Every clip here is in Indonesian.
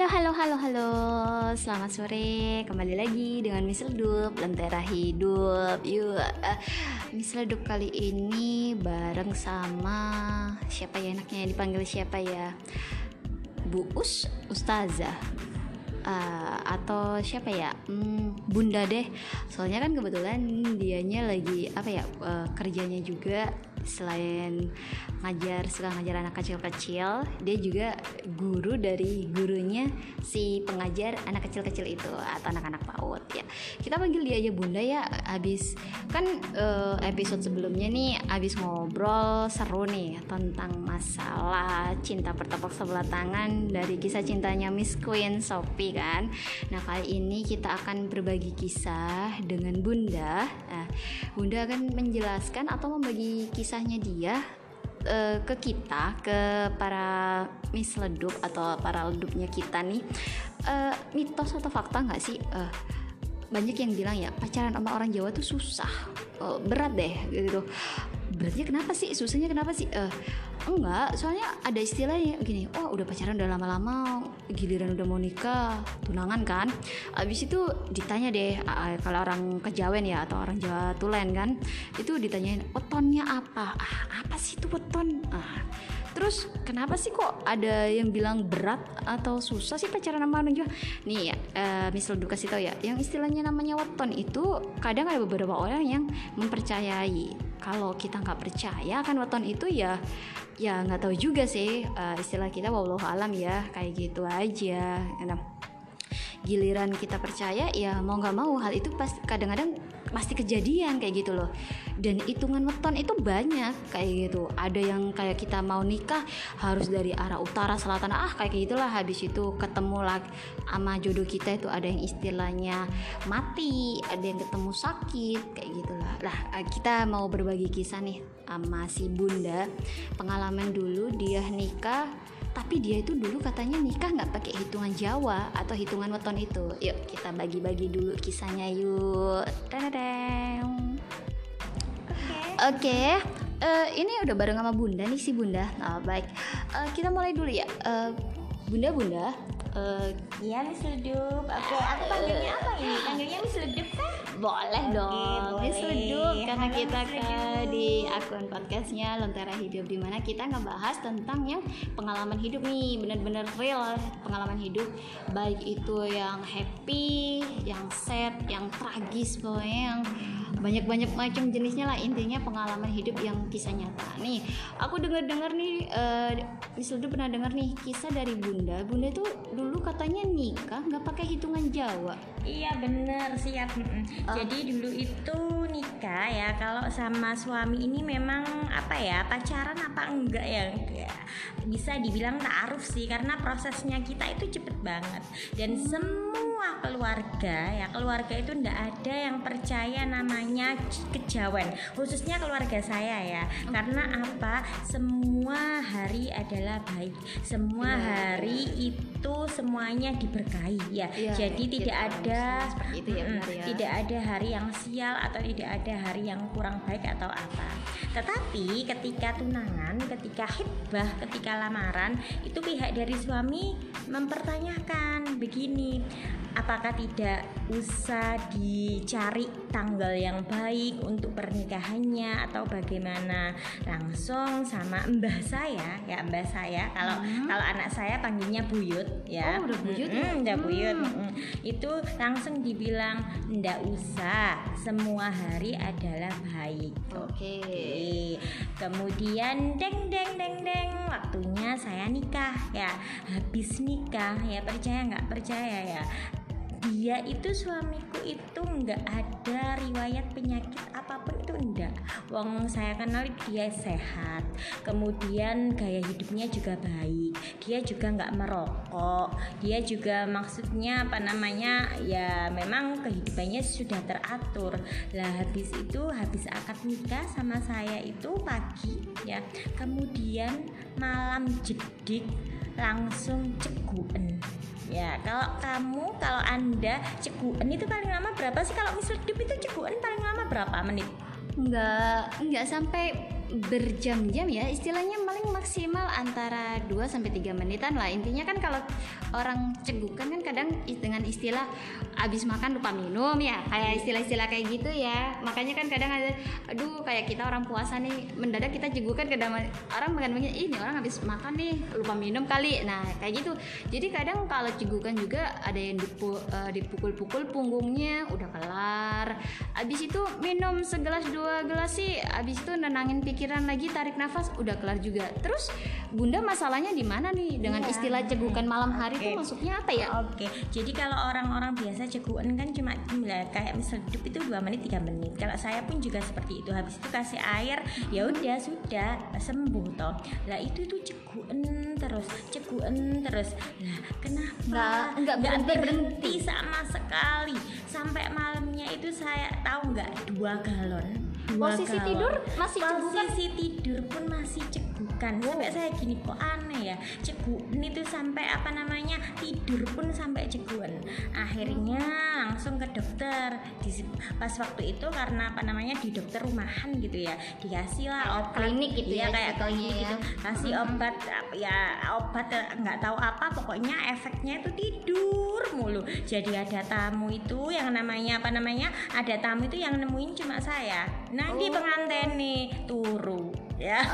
Halo, halo, halo, halo. Selamat sore. Kembali lagi dengan Miss Ledup, Lentera Hidup. Yuk, uh, Miss Ledup kali ini bareng sama siapa ya enaknya dipanggil siapa ya? Bu Us, Ustazah. Uh, atau siapa ya? Hmm, Bunda deh. Soalnya kan kebetulan dianya lagi apa ya? Uh, kerjanya juga selain ngajar suka ngajar anak kecil-kecil dia juga guru dari gurunya si pengajar anak kecil-kecil itu atau anak-anak PAUD ya. Kita panggil dia aja bunda ya. Habis kan uh, episode sebelumnya nih habis ngobrol seru nih tentang masalah cinta bertepuk sebelah tangan dari kisah cintanya Miss Queen Sophie kan. Nah kali ini kita akan berbagi kisah dengan bunda. Nah, bunda akan menjelaskan atau membagi kisahnya dia uh, ke kita ke para Miss Ledup atau para ledupnya kita nih uh, mitos atau fakta nggak sih? Uh, banyak yang bilang ya pacaran sama orang Jawa tuh susah uh, berat deh gitu beratnya kenapa sih? Susahnya kenapa sih? Uh, enggak. Soalnya ada istilahnya gini. Oh udah pacaran udah lama-lama giliran udah mau nikah tunangan kan. Abis itu ditanya deh uh, kalau orang kejawen ya atau orang Jawa Tulen kan itu ditanyain wetonnya apa? Ah, apa sih itu weton? Ah, Terus kenapa sih kok ada yang bilang berat atau susah sih pacaran sama orang Jawa? Nih ya, uh, misal dulu kasih tau ya, yang istilahnya namanya weton itu kadang ada beberapa orang yang mempercayai. Kalau kita nggak percaya kan weton itu ya ya nggak tahu juga sih uh, istilah kita wallahu alam ya kayak gitu aja. Nah, giliran kita percaya ya mau nggak mau hal itu pas kadang-kadang pasti kejadian kayak gitu loh. Dan hitungan weton itu banyak kayak gitu. Ada yang kayak kita mau nikah harus dari arah utara selatan ah kayak gitulah. Habis itu ketemu lagi sama jodoh kita itu ada yang istilahnya mati ada yang ketemu sakit kayak gitulah. Lah kita mau berbagi kisah nih sama si bunda. Pengalaman dulu dia nikah tapi dia itu dulu katanya nikah nggak pakai hitungan Jawa atau hitungan weton itu. Yuk kita bagi-bagi dulu kisahnya yuk. Tadadang. oke. Okay. uh, eh, ini udah bareng sama bunda nih si bunda. Nah, baik. Uh, kita mulai dulu ya. Uh, bunda bunda Uh, iya Miss Ledup. Oke, okay, aku panggilnya apa ini? Panggilnya Miss Ledup kan? Boleh okay, dong, Miss Ledup. Karena Halo, kita ke di akun podcastnya Lentera Hidup di mana kita ngebahas tentang yang pengalaman hidup nih, bener-bener real pengalaman hidup. Baik itu yang happy, yang sad, yang tragis, pokoknya yang banyak-banyak macam jenisnya lah intinya pengalaman hidup yang kisah nyata nih aku dengar-dengar nih uh, Miss pernah dengar nih kisah dari bunda bunda itu dulu katanya nikah nggak pakai hitungan Jawa iya bener siap uh. jadi dulu itu nikah ya kalau sama suami ini memang apa ya pacaran apa enggak ya? Bisa dibilang taaruf sih karena prosesnya kita itu cepet banget. Dan semua semua keluarga ya keluarga itu ndak ada yang percaya namanya kejawen. Khususnya keluarga saya ya. Karena apa? Semua hari adalah baik. Semua ya, hari itu semuanya diberkahi ya, ya jadi ya, tidak ada itu ya, ya. tidak ada hari yang sial atau tidak ada hari yang kurang baik atau apa. Tetapi ketika tunangan ketika hitbah ketika lamaran itu pihak dari suami mempertanyakan begini apakah tidak usah dicari tanggal yang baik untuk pernikahannya atau bagaimana? Langsung sama mbah saya ya mbah saya. Kalau hmm. kalau anak saya panggilnya buyut ya. Oh, udah buyut hmm, udah buyut hmm. itu langsung dibilang ndak usah semua hari adalah baik. Oke. Okay. kemudian deng deng deng deng waktunya saya nikah ya. Habis nikah ya percaya nggak? Percaya ya dia itu suamiku itu nggak ada riwayat penyakit apa pun itu enggak wong saya kenal dia sehat kemudian gaya hidupnya juga baik dia juga nggak merokok dia juga maksudnya apa namanya ya memang kehidupannya sudah teratur. Lah habis itu habis akad nikah sama saya itu pagi ya kemudian malam jedik langsung ceguen Ya, kalau kamu, kalau Anda ceguan itu paling lama berapa sih? Kalau misal hidup itu ceguan paling lama berapa menit? Enggak, enggak sampai berjam-jam ya. Istilahnya paling maksimal antara 2 sampai 3 menitan lah. Intinya kan kalau orang cegukan kan kadang dengan istilah abis makan lupa minum ya. Kayak istilah-istilah kayak gitu ya. Makanya kan kadang ada aduh kayak kita orang puasa nih mendadak kita cegukan kadang orang makan ini orang habis makan nih lupa minum kali. Nah kayak gitu. Jadi kadang kalau cegukan juga ada yang eh, dipukul-pukul punggungnya udah kelar. Abis itu minum segelas dua gelas sih. Abis itu nenangin pikir pikiran lagi tarik nafas udah kelar juga. Terus bunda masalahnya di mana nih? Dengan yeah. istilah cegukan malam hari okay. itu maksudnya apa ya? Oke okay. jadi kalau orang-orang biasa cegukan kan cuma ya, kayak misal hidup itu dua menit tiga menit. Kalau saya pun juga seperti itu. Habis itu kasih air ya udah sudah sembuh toh. Lah itu tuh cegukan terus cegukan terus. Lah kenapa? Nggak nggak berhenti berhenti sama sekali. Sampai malamnya itu saya tahu nggak dua galon. Posisi kalau tidur masih cegukan posisi tidur pun masih oh. sampai saya gini kok aneh ya. Cegukan itu sampai apa namanya tidur pun sampai cegukan akhirnya langsung ke dokter. Di, pas waktu itu karena apa namanya di dokter rumahan gitu ya. Dikasih lah obat. klinik gitu ya, ya kayak klinik ya. gitu. Kasih obat ya obat nggak tahu apa pokoknya efeknya itu tidur mulu. Jadi ada tamu itu yang namanya apa namanya ada tamu itu yang nemuin cuma saya. Nanti oh. pengantin nih turu ya.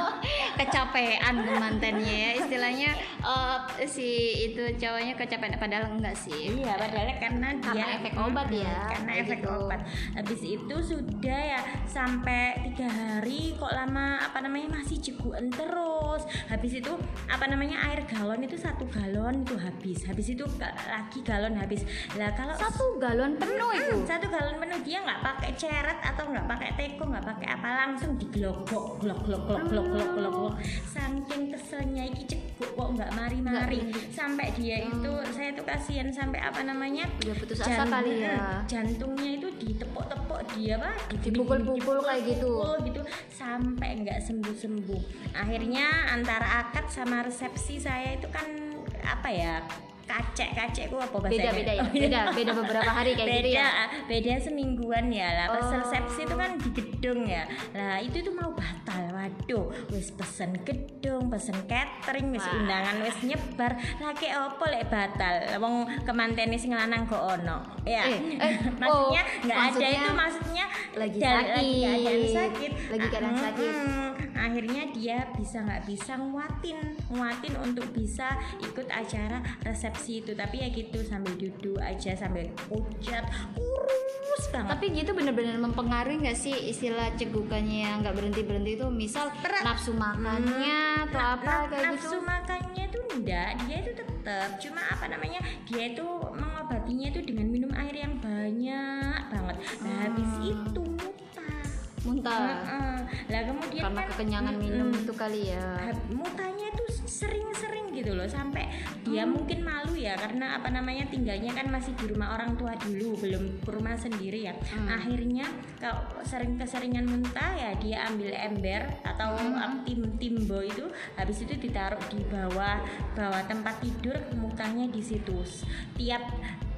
Kecapean pengantinnya ya istilahnya uh, si itu cowoknya kecapean padahal enggak sih. Iya padahal karena dia karena efek obat ya karena efek gitu. obat. Habis itu sudah ya sampai tiga hari kok lama apa namanya masih ceguan terus. Habis itu apa namanya air galon itu satu galon itu habis. Habis itu lagi galon habis. Lah kalau satu galon penuh itu? Satu galon penuh. Dia nggak pakai ceret atau nggak pakai teko nggak pakai apa langsung diglogok glok glok glok glok glok glok glok. Saking keselnya iki cekuk kok nggak mari-mari sampai dia hmm. itu saya tuh kasihan sampai apa namanya udah putus asa kali ya. jantungnya itu ditepuk-tepuk dia apa? Dipukul-pukul kayak gitu. gitu sampai nggak sembuh-sembuh. Akhirnya antara akad sama resepsi saya itu kan apa ya kacek kacek gua apa bahasa beda beda ya? Beda beda beberapa hari kayak beda, gitu ya beda semingguan ya. Lah pas oh. resepsi itu kan di gedung ya. Lah itu tuh mau batal waduh. Wis pesen gedung pesen catering wis undangan wis nyebar. Lagi opo lek batal? Wong kemantene sing lanang kok ono? Ya. Eh, eh, maksudnya oh, nggak oh, ada itu maksudnya lagi sakit. lagi keadaan sakit. Lagi keadaan sakit. Akhirnya dia bisa nggak bisa nguatin nguatin untuk bisa ikut acara resepsi itu tapi ya gitu sambil duduk aja sambil pucat kurus banget. Tapi gitu bener-bener mempengaruhi nggak sih istilah cegukannya yang nggak berhenti berhenti itu? Misal nafsu makannya hmm, atau apa na kayak nafsu gitu? makannya tuh enggak dia itu tetap cuma apa namanya dia itu mengobatinya itu dengan minum air yang banyak banget. Nah hmm. habis itu muntah lah kemudian karena kan, kekenyangan minum itu kali ya muntahnya tuh sering-sering gitu loh sampai dia hmm. mungkin malu ya karena apa namanya tinggalnya kan masih di rumah orang tua dulu belum ke rumah sendiri ya hmm. akhirnya kalau sering keseringan muntah ya dia ambil ember atau hmm. tim timbo itu habis itu ditaruh di bawah bawah tempat tidur muntahnya di situ tiap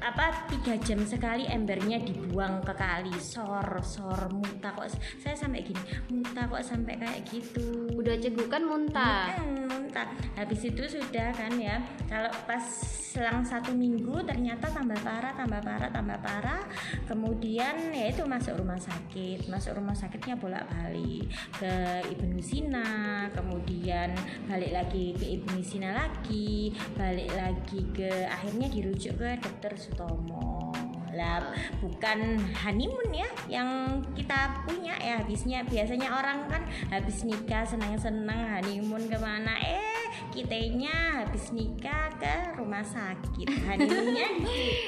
apa tiga jam sekali embernya dibuang ke kali. Sor sor muntah kok. Saya sampai gini muntah kok sampai kayak gitu. Udah cegukan muntah? Hmm, muntah. Habis itu sudah kan ya kalau pas selang satu minggu ternyata tambah parah tambah parah tambah parah. Kemudian ya itu masuk rumah sakit masuk rumah sakitnya bolak balik ke Ibnu Sina kemudian balik lagi ke Ibnu Sina lagi balik lagi ke akhirnya dirujuk ke dokter Sutomo. Lah bukan honeymoon ya yang kita punya ya habisnya biasanya orang kan habis nikah senang-senang honeymoon ke mana. Eh kitanya habis nikah ke rumah sakit. Honeymoonnya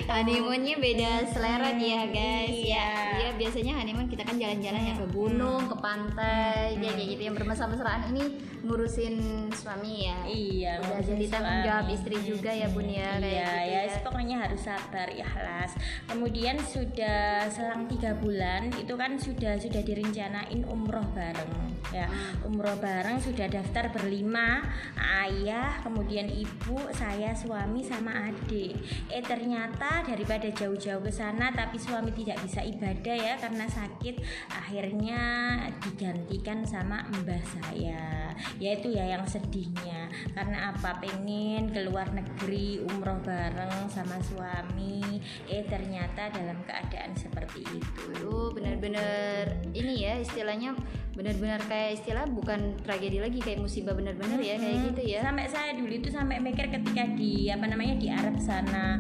honeymoonnya beda selera nih ya guys. iya. ya ya biasanya honeymoon kita kan jalan-jalan ya ke gunung ke pantai hmm. ya kayak gitu. Yang bermesra-mesraan ini ngurusin suami ya. Iya udah jadi tanggung jawab istri juga ya bun ya iya gitu ya, ya. pokoknya harus sabar ikhlas. Kemudian sudah selang tiga bulan itu kan sudah sudah direncanain umroh bareng ya. Hmm. umroh bareng sudah daftar berlima. Ayah ayah kemudian ibu saya suami sama adik. Eh ternyata daripada jauh-jauh ke sana tapi suami tidak bisa ibadah ya karena sakit akhirnya digantikan sama mbah saya. Yaitu ya yang sedihnya. Karena apa? Pengen keluar negeri umroh bareng sama suami. Eh ternyata dalam keadaan seperti itu. Aduh, benar-benar ini ya istilahnya benar-benar kayak istilah bukan tragedi lagi kayak musibah benar-benar ya kayak gitu ya. Sampai saya dulu itu sampai mikir ketika di apa namanya di Arab sana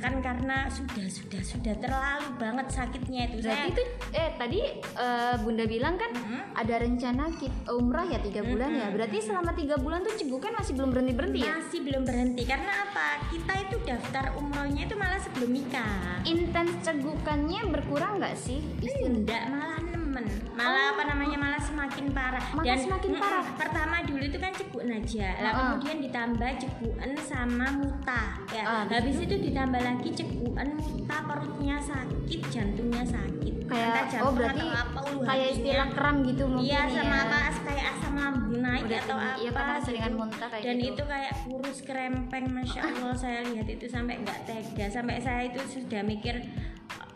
kan karena sudah sudah sudah terlalu banget sakitnya itu. Berarti saya itu eh tadi eh, Bunda bilang kan Mm-mm. ada rencana kita umrah ya tiga bulan ya. Berarti selama tiga bulan tuh cegukan masih belum berhenti berhenti ya. masih belum berhenti karena apa? Kita itu daftar umrohnya itu malah sebelum nikah. Intens cegukannya berkurang nggak sih? Tidak malah nemen, malah apa namanya malah semakin parah. Malah semakin mm-mm, parah. Pertama dulu itu kan cegukan aja, lah Heeh. kemudian ditambah cegukan sama muta, ya. Ah, Habis itu ditambah lagi cegukan muta, perutnya sakit, jantungnya sakit. kayak Entah oh jantung berarti atau apa kayak istilah kram gitu mungkin Iya sama ya. apa kayak asam lambung naik Udah atau tinggi, apa iya, karena keseringan gitu. muntah kayak dan gitu. itu kayak kurus krempeng masya allah saya lihat itu sampai nggak tega sampai saya itu sudah mikir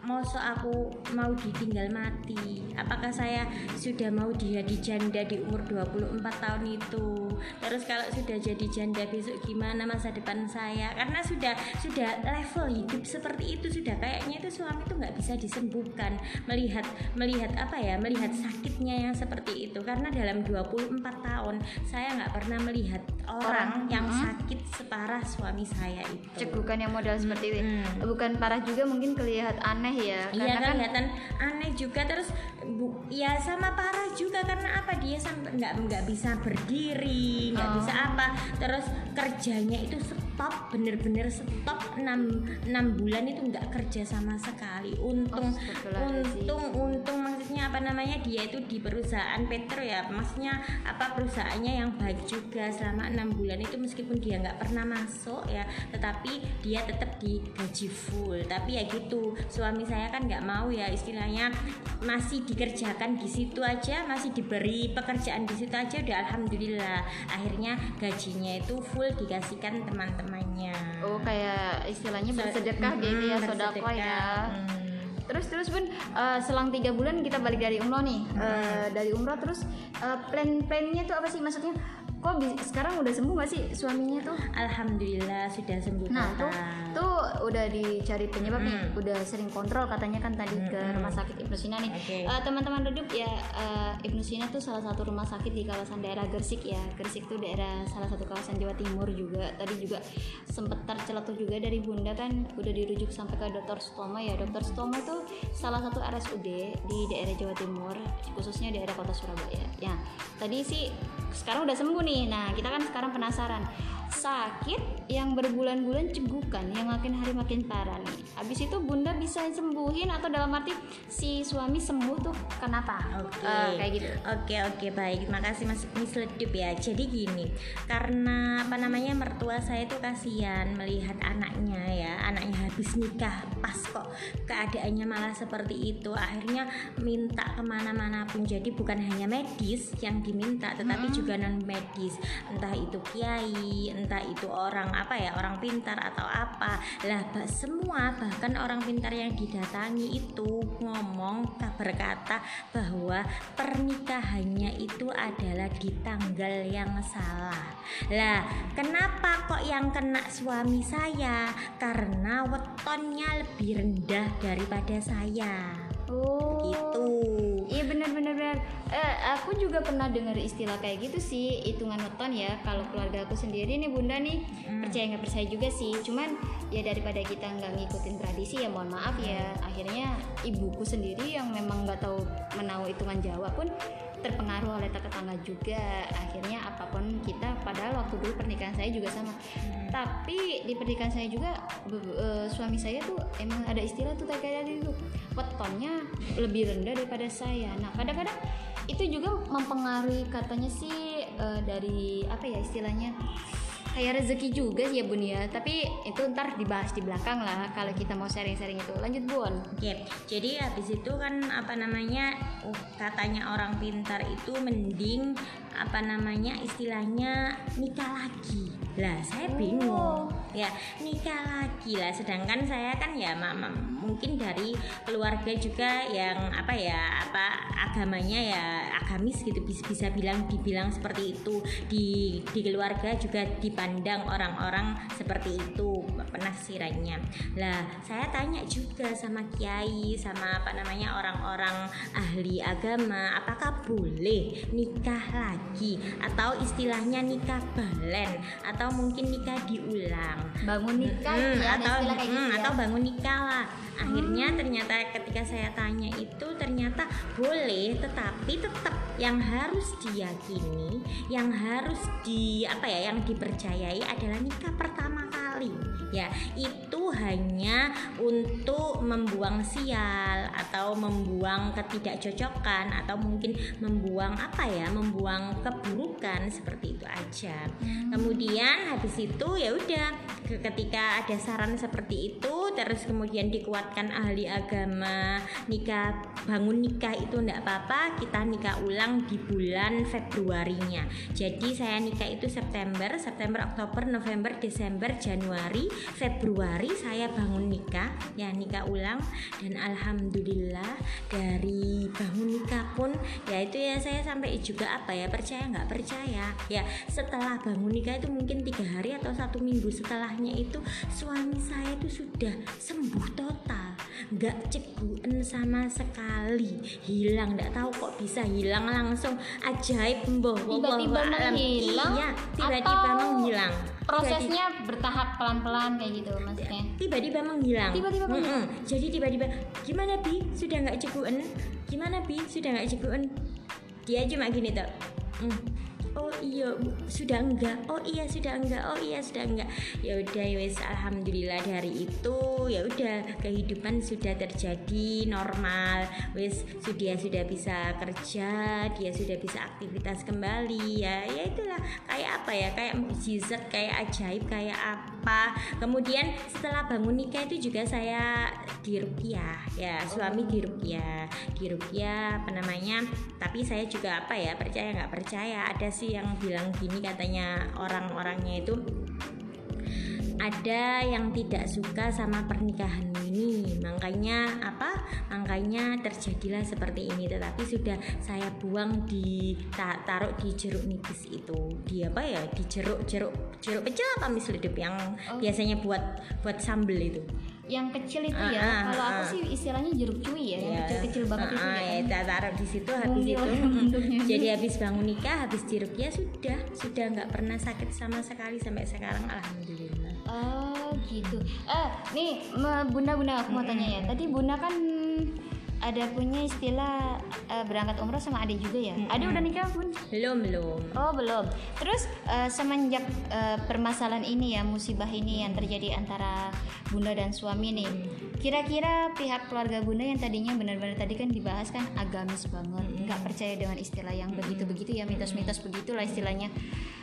masa aku mau ditinggal mati? Apakah saya sudah mau dia dijanda di umur 24 tahun itu? Terus kalau sudah jadi janda besok gimana masa depan saya? Karena sudah sudah level hidup seperti itu sudah kayaknya itu suami itu nggak bisa disembuhkan. Melihat melihat apa ya? Melihat sakitnya yang seperti itu. Karena dalam 24 tahun saya nggak pernah melihat orang, Orang, yang mm-mm. sakit separah suami saya itu. Cegukan yang modal seperti itu. Mm. Bukan parah juga mungkin kelihatan aneh ya. Iya Karena kan kelihatan aneh juga terus bu, ya sama parah juga karena apa dia sampai nggak nggak bisa berdiri nggak Oh. bisa apa terus kerjanya itu stop bener-bener stop 6, 6 bulan itu nggak kerja sama sekali untung Astagfirullahaladzim. untung apa namanya dia itu di perusahaan Petro ya. Maksudnya apa perusahaannya yang baik juga selama enam bulan itu meskipun dia nggak pernah masuk ya tetapi dia tetap digaji full. Tapi ya gitu suami saya kan nggak mau ya istilahnya masih dikerjakan di situ aja masih diberi pekerjaan di situ aja udah alhamdulillah. Akhirnya gajinya itu full dikasihkan teman-temannya. Oh kayak istilahnya So- bersedekah gitu ya sodako ya. bersedekah. Terus terus bun eh, selang tiga bulan kita balik dari umroh nih Eh, dari umroh terus eh, plan-plannya tuh apa sih maksudnya? Kok sekarang udah sembuh gak sih suaminya tuh? Alhamdulillah sudah sembuh Nah tuh tuh udah dicari penyebab nih, Mm. udah sering kontrol katanya kan tadi ke Mm-mm. rumah sakit Ibnu Sina nih. Oke. Eh, teman-teman redup ya eh, Ibnu Sina tuh salah satu rumah sakit di kawasan daerah Gersik ya. Gersik tuh daerah salah satu kawasan Jawa Timur juga. Tadi juga sempet terceletuk juga dari Bunda kan udah dirujuk sampai ke Dr. Sutomo ya. Dr. Sutomo itu salah satu RSUD di daerah Jawa Timur, khususnya daerah kota Surabaya. Ya, tadi sih sekarang udah sembuh nih. Nah, kita kan sekarang penasaran sakit yang berbulan-bulan cegukan yang makin hari makin parah nih. Habis itu Bunda bisa sembuhin atau dalam arti si suami sembuh tuh kenapa? Oke. Eh, kayak gitu. Oke oke baik. Makasih Mas Miss Ledup ya. Jadi gini, karena apa namanya mertua saya itu kasihan melihat anaknya ya, anaknya habis nikah pas kok keadaannya malah seperti itu. Akhirnya minta ke mana-mana pun. Jadi bukan hanya medis yang diminta, tetapi juga non medis. Entah itu kiai, entah itu orang apa ya, orang pintar atau apa. Lah semua bahkan orang pintar yang didatangi itu ngomong berkata bahwa pernikahannya itu adalah di tanggal yang salah. Lah, kenapa kok yang kena suami saya? Karena wetonnya lebih rendah daripada saya. Oh. Gitu. Iya benar benar benar. Eh, aku juga pernah dengar istilah kayak gitu sih, hitungan weton ya. Kalau keluarga aku sendiri nih Bunda nih, Hmm. percaya nggak percaya juga sih. Cuman ya daripada kita nggak ngikutin tradisi ya mohon maaf ya. Akhirnya ibuku sendiri yang memang nggak tahu menau hitungan Jawa pun terpengaruh oleh tetangga juga. Akhirnya apa pun kita padahal waktu dulu pernikahan saya juga sama. Tapi di pernikahan saya juga eh, suami saya tuh emang ada istilah tuh kayak tadi tuh wetonnya lebih rendah daripada saya. Nah kadang-kadang itu juga mempengaruhi katanya sih eh, dari apa ya istilahnya kayak rezeki juga sih ya bun ya. Tapi itu ntar dibahas di belakang lah kalau kita mau sharing-sharing itu. Lanjut bun. Oke jadi habis itu kan apa namanya oh, katanya orang pintar itu mending apa namanya istilahnya nikah lagi. Lah saya bingung. Oh. ya nikah lagi. Lah sedangkan saya kan ya mama mungkin dari keluarga juga yang apa ya apa agamanya ya agamis gitu. Bisa, bisa bilang dibilang seperti itu. Di di keluarga juga dipandang orang-orang seperti itu. Penafsirannya lah saya tanya juga sama kiai sama apa namanya orang-orang ahli agama apakah boleh nikah lagi? Atau istilahnya nikah balen? Atau mungkin nikah diulang? Bangun nikah hmm, ya atau kayak gitu hmm, ya. atau bangun nikah lah. Akhirnya hmm. ternyata ketika saya tanya itu ternyata boleh tetapi tetap yang harus diyakini yang harus di apa ya yang dipercayai adalah nikah pertama kali ya itu hanya untuk membuang sial atau membuang ketidakcocokan atau mungkin membuang apa ya membuang keburukan seperti itu aja. Hmm. kemudian habis itu ya udah ketika ada saran seperti itu terus kemudian dikuatkan ahli agama nikah bangun nikah itu enggak apa-apa kita nikah ulang di bulan Februarinya. Jadi saya nikah itu September September Oktober November Desember Januari Februari saya bangun nikah ya nikah ulang. Dan alhamdulillah dari bangun nikah pun ya itu ya saya sampai juga apa ya percaya nggak percaya. Ya setelah bangun nikah itu mungkin tiga hari atau satu minggu setelahnya itu suami saya itu sudah sembuh total. Nggak ceguen sama sekali. Hilang nggak tahu kok bisa hilang langsung. Ajaib mbah. Tiba-tiba menghilang iya tiba-tiba menghilang. Prosesnya bertahap pelan-pelan kayak gitu maksudnya. Tiba-tiba menghilang. Tiba-tiba menghilang. Mm -mm. jadi tiba-tiba gimana bi? Sudah nggak cekuen gimana bi? Sudah nggak cekuen dia cuma gini tuh. Mm. Oh iya sudah enggak oh iya sudah enggak oh iya sudah enggak ya udah ya wes alhamdulillah dari itu ya udah kehidupan sudah terjadi normal. Wes sudah sudah bisa kerja dia sudah bisa aktivitas kembali ya ya itulah. Kayak apa ya? Kayak mukjizat kayak ajaib kayak apa kemudian setelah bangun nikah itu juga saya di rupiah ya suami di rupiah di rupiah apa namanya tapi saya juga apa ya percaya nggak percaya. Ada sih yang bilang gini katanya orang-orangnya itu ada yang tidak suka sama pernikahan ini. Makanya apa? Makanya terjadilah seperti ini. Tetapi sudah saya buang di taruh di jeruk nipis itu. Di apa ya? Di jeruk jeruk jeruk pecel apa misalnya yang oh. biasanya buat buat sambel itu. Yang kecil itu ya. Uh, Kalau aku sih istilahnya jeruk cuy ya, yang kecil-kecil banget uh, itu ya. ya taruh di situ habis itu. jadi habis bangun nikah, habis jeruk ya sudah, sudah nggak pernah sakit sama sekali sampai sekarang alhamdulillah. Oh, gitu. Eh, nih Bunda-bunda aku mau tanya ya. Tadi Bunda kan ada punya istilah uh, berangkat umroh sama adik juga ya. Hmm. Adik udah nikah pun? Belum belum. Oh belum. Terus uh, semenjak uh, permasalahan ini ya musibah ini yang terjadi antara bunda dan suami nih, kira-kira pihak keluarga bunda yang tadinya benar-benar tadi kan dibahas kan agamis banget, nggak hmm. percaya dengan istilah yang begitu-begitu ya mitos-mitos begitulah istilahnya.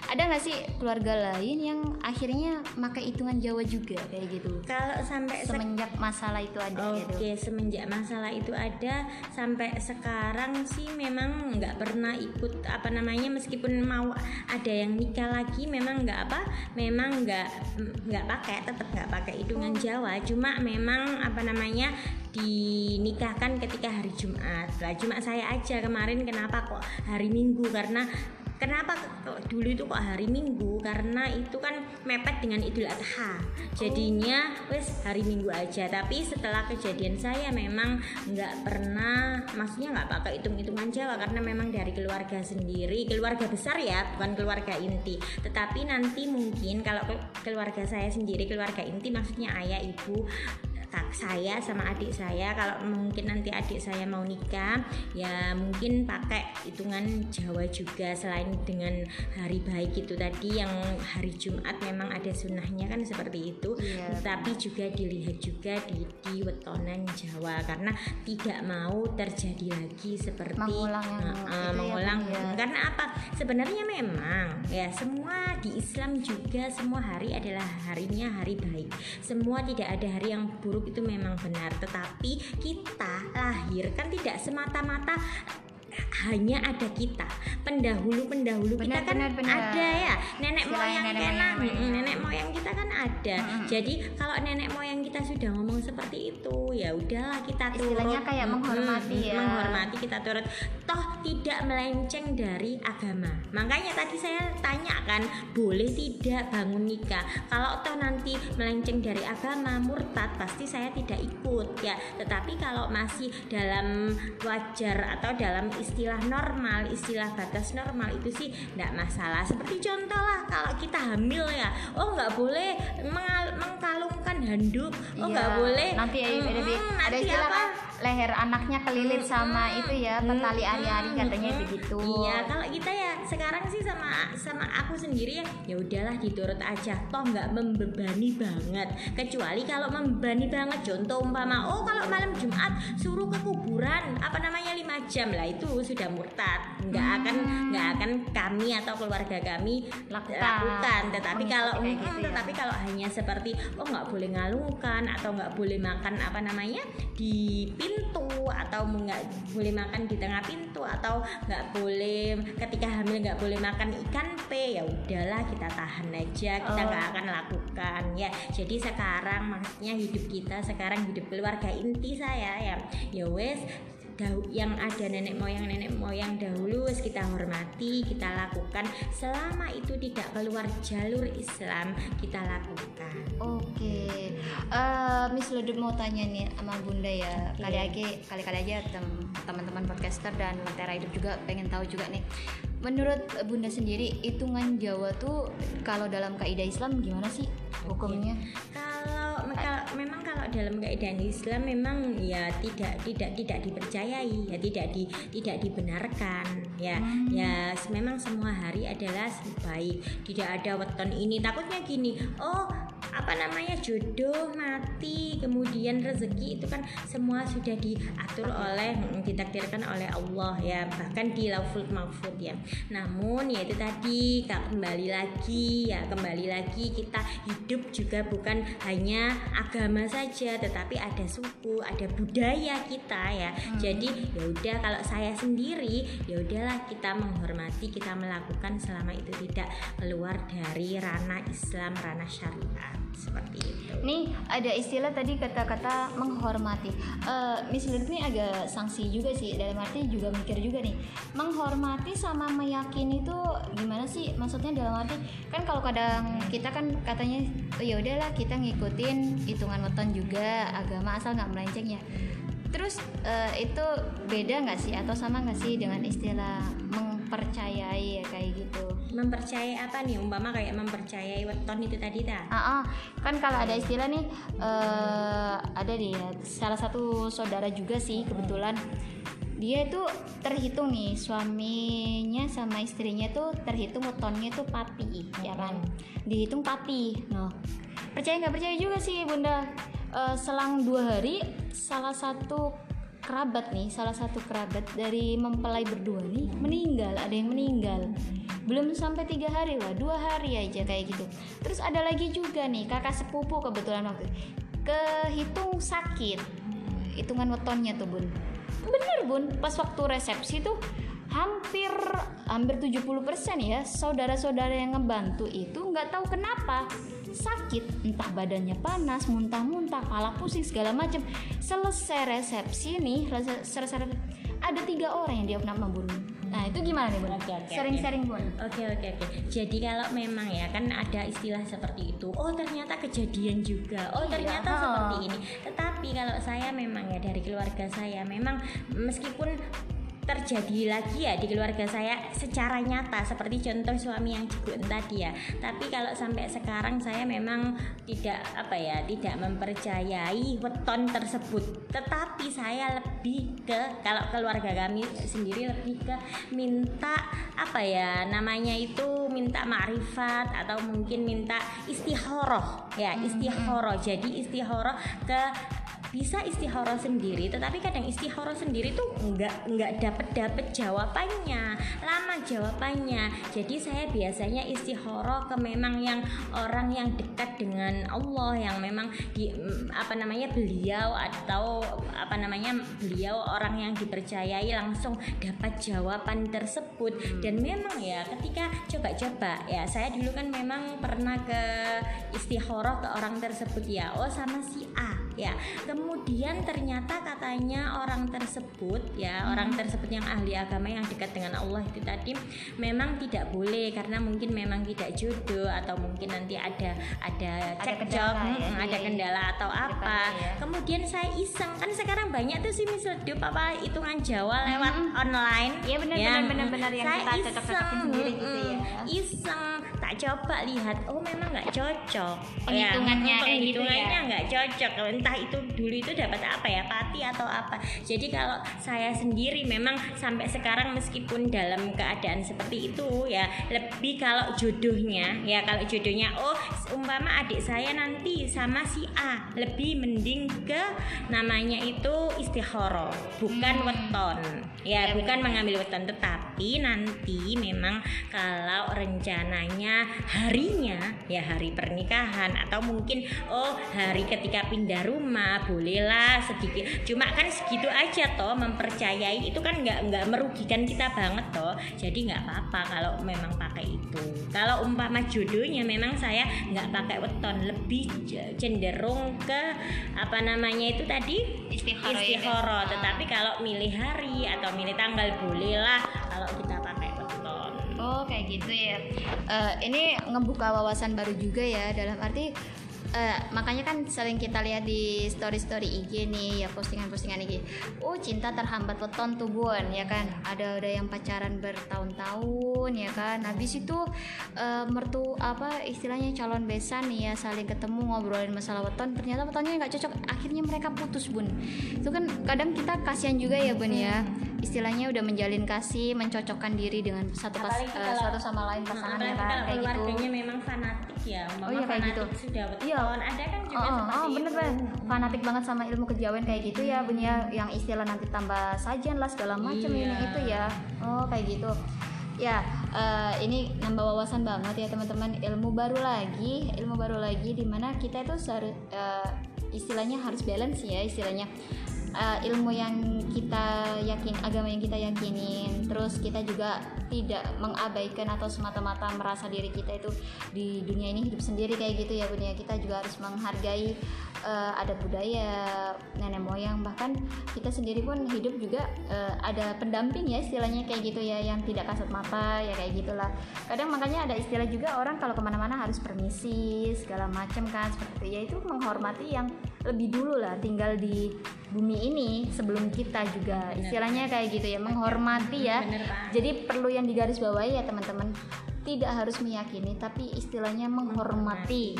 Ada nggak sih keluarga lain yang akhirnya pakai hitungan Jawa juga kayak gitu? Kalau sampai semenjak masalah itu ada. Oke, okay, gitu. semenjak masalah itu ada ada sampai sekarang sih memang nggak pernah ikut apa namanya meskipun mau ada yang nikah lagi memang nggak apa memang nggak nggak pakai tetap nggak pakai hitungan Jawa cuma memang apa namanya dinikahkan ketika hari Jumat lah cuma saya aja kemarin kenapa kok hari Minggu karena Kenapa dulu itu kok hari Minggu? Karena itu kan mepet dengan Idul Adha. Jadinya wes hari Minggu aja. Tapi setelah kejadian saya memang nggak pernah, maksudnya nggak pakai hitung-hitungan Jawa karena memang dari keluarga sendiri, keluarga besar ya, bukan keluarga inti. Tetapi nanti mungkin kalau keluarga saya sendiri, keluarga inti maksudnya ayah, ibu, kak saya sama adik saya. Kalau mungkin nanti adik saya mau nikah ya mungkin pakai hitungan Jawa juga. Selain dengan hari baik itu tadi yang hari Jumat memang ada sunnahnya kan seperti itu. Iya. tapi juga dilihat juga di, di wetonan Jawa. Karena tidak mau terjadi lagi seperti Mengulang eh, ya, mengulang. ya. karena apa? Sebenarnya memang ya semua di Islam juga semua hari adalah harinya hari baik. Semua tidak ada hari yang buruk itu memang benar. Tetapi kita lahir kan tidak semata-mata hanya ada kita pendahulu pendahulu kita kan benar, benar. ada ya. Nenek Istilahnya moyang nenek kita moyang. Mm, nenek moyang kita kan ada. Jadi kalau nenek moyang kita sudah ngomong seperti itu ya udahlah kita turut. Istilahnya kayak menghormati mm, ya. menghormati kita turut. Toh tidak melenceng dari agama. Makanya tadi saya tanya kan boleh tidak bangun nikah? Kalau toh nanti melenceng dari agama murtad pasti saya tidak ikut ya. Tetapi kalau masih dalam wajar atau dalam istilah normal istilah batas normal itu sih tidak masalah seperti contoh lah kalau kita hamil ya oh nggak boleh mengal- mengkalungkan handuk oh Iya. nggak boleh nanti ya, Mm, ada, ada nanti istilah apa? kan leher anaknya kelilit sama Mm, itu ya petali ari-ari mm, katanya begitu Iya, kalau kita ya sekarang sih sama sama aku sendiri ya ya udahlah diturut aja. Toh nggak membebani banget. Kecuali kalau membebani banget contoh umpama oh kalau malam Jumat suruh ke kuburan apa namanya lima jam lah itu sudah murtad. Nggak Hmm. akan nggak akan kami atau keluarga kami Lakukan. lakukan. Tetapi kalau kayak mm, gitu ya. tetapi kalau hanya seperti oh nggak boleh ngalungkan atau nggak boleh makan apa namanya di pintu atau nggak boleh makan di tengah pintu atau nggak boleh ketika hamil nggak boleh makan ikan pe ya udahlah kita tahan aja kita Oh. nggak akan lakukan ya jadi sekarang maksudnya hidup kita sekarang hidup keluarga inti saya ya ya wes yang ada nenek moyang nenek moyang dahulu kita hormati kita lakukan selama itu tidak keluar jalur Islam kita lakukan Oke, Eh, Miss Ledup mau tanya nih sama Bunda ya. Kali Iya. aja, kali-kali aja tem- teman-teman podcaster dan Lentera Hidup juga pengen tahu juga nih. Menurut Bunda sendiri, hitungan Jawa tuh kalau dalam kaidah Islam gimana sih hukumnya? kalau kalau memang kalau dalam keadaan Islam memang ya tidak tidak tidak dipercayai ya tidak di tidak dibenarkan. Ya Hmm. ya memang semua hari adalah baik. Tidak ada weton ini. Takutnya gini oh apa namanya jodoh mati kemudian rezeki itu kan semua sudah diatur oleh mm, ditakdirkan oleh Allah ya. Bahkan di lauful mahfud ya. Namun ya itu tadi kembali lagi ya kembali lagi kita hidup juga bukan hanya agama saja tetapi ada suku ada budaya kita ya. Jadi ya udah kalau saya sendiri ya udahlah kita menghormati kita melakukan selama itu tidak keluar dari ranah Islam ranah syariat seperti itu Nih ada istilah tadi kata-kata menghormati. Eh, Miss Ledup nih agak sanksi juga sih dalam arti juga mikir juga nih. Menghormati sama meyakini itu gimana sih? Maksudnya dalam arti kan kalau kadang kita kan katanya oh, ya udahlah kita ngikutin hitungan weton juga agama asal nggak melenceng ya. Terus eh, itu beda nggak sih? Atau sama nggak sih dengan istilah mempercayai ya kayak gitu? mempercayai apa nih? Umpama kayak mempercayai weton itu tadi ta? Ah, ah. kan kalau ada istilah nih eh ada deh ya salah satu saudara juga sih kebetulan. Dia itu terhitung nih suaminya sama istrinya tuh terhitung wetonnya tuh pati ya kan? Dihitung pati no percaya nggak percaya juga sih bunda Eh, selang dua hari salah satu kerabat nih salah satu kerabat dari mempelai berdua nih meninggal ada yang meninggal. Belum sampai tiga hari lah dua hari aja kayak gitu. Terus ada lagi juga nih kakak sepupu kebetulan waktu itu. kehitung sakit hitungan wetonnya tuh bun. Bener bun pas waktu resepsi tuh hampir hampir 70% ya saudara-saudara yang ngebantu itu nggak tahu kenapa sakit entah badannya panas muntah-muntah kepala pusing segala macam selesai resepsi nih resepsi, ada tiga orang yang diopnam bun nah itu gimana nih bun Oke, oke, sering-sering bun Oke oke oke. Jadi kalau memang ya kan ada istilah seperti itu. Oh ternyata kejadian juga. Oh Iya, ternyata ha. seperti ini. Tetapi kalau saya memang ya dari keluarga saya memang meskipun terjadi lagi ya di keluarga saya secara nyata seperti contoh suami yang cikun tadi ya. Tapi kalau sampai sekarang saya memang tidak apa ya tidak mempercayai weton tersebut. Tetapi saya lebih ke kalau keluarga kami sendiri lebih ke minta apa ya namanya itu minta ma'rifat atau mungkin minta istihoroh ya hmm, istihoroh. Jadi istihoroh ke bisa istihoroh sendiri tetapi kadang istihoroh sendiri tuh nggak nggak dapat dapat jawabannya lama jawabannya jadi saya biasanya istihoroh ke memang yang orang yang dekat dengan Allah yang memang di apa namanya beliau atau apa namanya beliau orang yang dipercayai langsung dapat jawaban tersebut hmm. dan memang ya ketika coba-coba ya saya dulu kan memang pernah ke istihoroh ke orang tersebut ya oh sama si A ya kemudian ternyata katanya orang tersebut ya hmm. orang tersebut yang ahli agama yang dekat dengan Allah itu tadi memang tidak boleh karena mungkin memang tidak jodoh atau mungkin nanti ada ada cekcok ya, hmm, ada kendala atau apa ya. kemudian saya iseng kan sekarang banyak tuh sih misal apa hitungan Jawa lewat hmm. online ya benar ya, benar benar benar yang saya kita cocok-cocokin sendiri gitu ya iseng tak coba lihat oh memang nggak cocok penghitungannya ya, penghitungannya nggak gitu ya? cocok entah itu dulu itu dapat apa ya pati atau apa. Jadi kalau saya sendiri memang sampai sekarang meskipun dalam keadaan seperti itu ya lebih kalau jodohnya ya kalau jodohnya oh umpama adik saya nanti sama si A lebih mending ke namanya itu istihoro bukan hmm. weton. Ya, ya bukan mengambil weton tetapi nanti memang kalau rencananya harinya ya hari pernikahan atau mungkin oh hari ketika pindah rumah bolehlah sedikit. Cuma kan segitu aja toh mempercayai itu kan nggak nggak merugikan kita banget toh. Jadi nggak apa-apa kalau memang pakai itu. Kalau umpama jodohnya memang saya nggak pakai weton. Lebih cenderung ke apa namanya itu tadi? Istihoro, istihoro. tetapi kalau milih hari atau milih tanggal bolehlah kalau kita pakai weton. Oh kayak gitu ya. Uh, ini ngebuka wawasan baru juga ya. Dalam arti uh, makanya kan sering kita lihat di story-story IG nih ya postingan-postingan IG oh cinta terhambat weton tuh bun ya kan? Ada ada yang pacaran bertahun-tahun ya kan? Habis itu uh, mertu apa istilahnya calon besan nih ya saling ketemu ngobrolin masalah weton. Ternyata wetonnya nggak cocok. Akhirnya mereka putus bun. Itu kan kadang kita kasihan juga ya bun ya. Istilahnya udah menjalin kasih mencocokkan diri dengan satu pas uh, satu sama lain pasangannya kan? kayak gitu. memang fanatik ya oh iya kayak gitu. sudah iya ada kan juga oh, seperti oh, bener bener fanatik banget sama ilmu kejawen kayak gitu ya punya yang istilah nanti tambah sajian lah segala macam iya. ini itu ya. Oh kayak gitu. Ya uh, ini nambah wawasan banget ya teman-teman. Ilmu baru lagi ilmu baru lagi di mana kita itu harus uh, istilahnya harus balance ya istilahnya uh, ilmu yang kita yakin agama yang kita yakinin terus kita juga tidak mengabaikan atau semata-mata merasa diri kita itu di dunia ini hidup sendiri kayak gitu ya bun ya. Kita juga harus menghargai uh, adat budaya nenek moyang. Bahkan kita sendiri pun hidup juga uh, ada pendamping ya istilahnya kayak gitu ya yang tidak kasat mata ya kayak gitulah. Kadang makanya ada istilah juga orang kalau ke mana-mana harus permisi segala macam kan seperti itu. Ya itu menghormati yang lebih dulu lah tinggal di bumi ini sebelum kita juga istilahnya kayak gitu ya menghormati ya. Jadi perlu yang digarisbawahi ya teman-teman. Tidak harus meyakini tapi istilahnya menghormati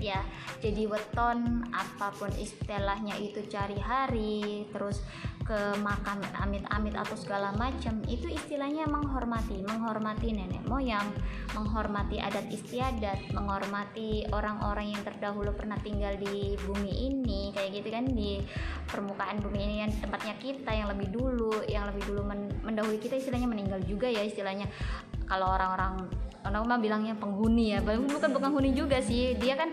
ya. Jadi weton apa pun istilahnya itu cari hari terus ke makam amit-amit atau segala macam itu istilahnya menghormati menghormati nenek moyang menghormati adat istiadat menghormati orang-orang yang terdahulu pernah tinggal di bumi ini kayak gitu kan di permukaan bumi ini yang tempatnya kita yang lebih dulu yang lebih dulu mendahului kita istilahnya meninggal juga ya istilahnya. Kalau orang-orang orang mah bilangnya penghuni ya. Bukan penghuni juga sih. Dia kan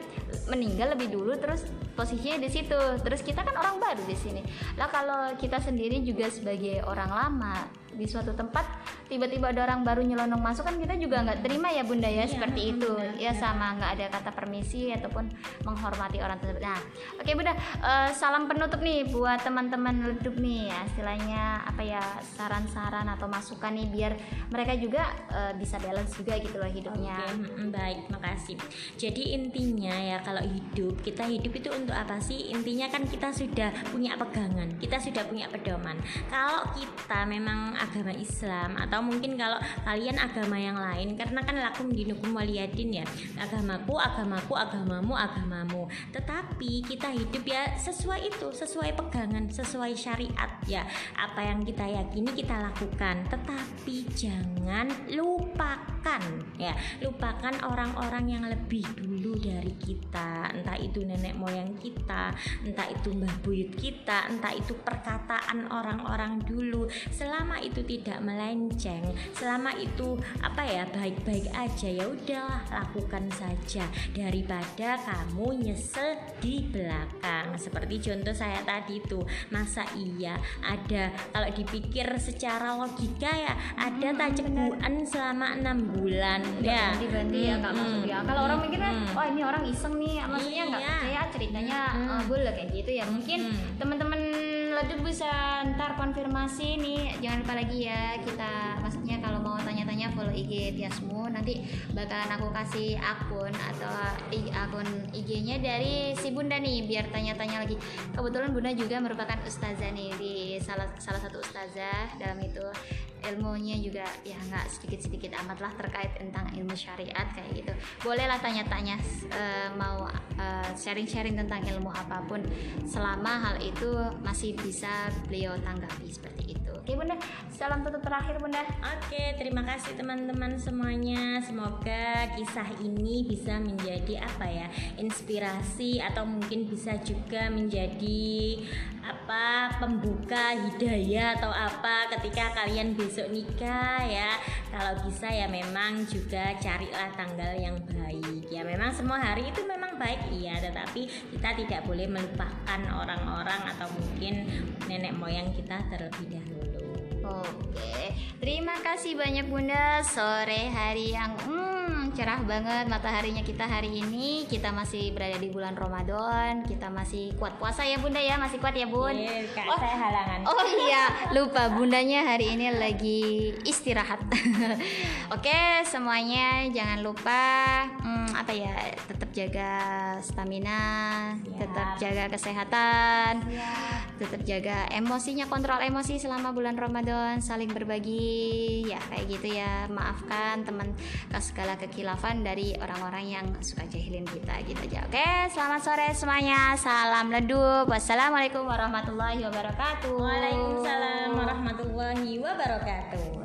meninggal lebih dulu terus posisinya di situ. Terus kita kan orang baru di sini. Lah kalau kita sendiri juga sebagai orang lama di suatu tempat tiba-tiba ada orang baru nyelonong masuk kan kita juga nggak terima ya bunda ya Iya, seperti itu benar, ya sama nggak ada kata permisi ataupun menghormati orang tersebut nah oke bunda eh, salam penutup nih buat teman-teman ledup nih ya istilahnya apa ya saran-saran atau masukan nih biar mereka juga eh, bisa balance juga gitu loh hidupnya Oke, mm, baik, makasih. Jadi intinya ya kalau hidup, kita hidup itu untuk apa sih? Intinya kan kita sudah punya pegangan, kita sudah punya pedoman. Kalau kita memang agama Islam atau mungkin kalau kalian agama yang lain, karena kan lakum dinukum waliyadin ya, agamaku, agamaku, agamamu, agamamu. Tetapi kita hidup ya sesuai itu, sesuai pegangan, sesuai syariat ya. Apa yang kita yakini kita lakukan, tetapi jangan lupakan ya. Lupakan orang-orang yang lebih dulu dari kita. Entah itu nenek moyang kita entah itu mbah buyut kita entah itu perkataan orang-orang dulu. Selama itu tidak melenceng selama itu apa ya baik-baik aja ya udahlah lakukan saja daripada kamu nyesel di belakang seperti contoh saya tadi itu masa iya ada kalau dipikir secara logika ya ada Hmm, tacebuan selama enam bulan ya ganti ya nggak Hmm, masuk di akal hmm, orang mikirnya hmm. wah ini orang iseng nih maksudnya nggak Iya. percaya ceritanya Hmm. eh, boleh kayak gitu ya mungkin Hmm. teman-teman ledup bisa ntar konfirmasi nih. Jangan lupa lagi ya kita maksudnya kalau mau tanya-tanya follow IG Tiasmu. Nanti bakalan aku kasih akun atau akun IG-nya dari si Bunda nih biar tanya-tanya lagi. Kebetulan Bunda juga merupakan ustazah nih di salah salah satu ustazah dalam itu ilmunya juga ya nggak sedikit-sedikit amat lah terkait tentang ilmu syariat kayak gitu. Bolehlah tanya-tanya eh, mau eh, sharing-sharing tentang ilmu apa pun selama hal itu masih bisa beliau tanggapi seperti itu oke bunda salam tutup terakhir bunda Oke, terima kasih teman-teman semuanya. Semoga kisah ini bisa menjadi apa ya? Inspirasi atau mungkin bisa juga menjadi apa? pembuka hidayah atau apa ketika kalian besok nikah ya. Kalau bisa ya memang juga carilah tanggal yang baik. Ya memang semua hari itu memang baik iya, tetapi kita tidak boleh melupakan orang-orang atau mungkin nenek moyang kita terlebih dahulu. Oke, terima kasih banyak Bunda. Sore hari yang cerah banget mataharinya kita hari ini. Kita masih berada di bulan Ramadan. Kita masih kuat puasa ya Bunda ya, masih kuat ya Bun. Iya, Kak, Oh, saya halangan. Oh iya, lupa bundanya hari ini lagi istirahat. Oke, semuanya jangan lupa hmm, apa ya, tetap jaga stamina, Siap. tetap jaga kesehatan, Siap. tetap jaga emosinya, kontrol emosi selama bulan Ramadan, saling berbagi, ya kayak gitu ya. Maafkan teman segala kekilafan dari orang-orang yang suka jahilin kita gitu aja. Oke, selamat sore semuanya. Salam ledup. Wassalamualaikum warahmatullahi wabarakatuh. Waalaikumsalam warahmatullahi wabarakatuh.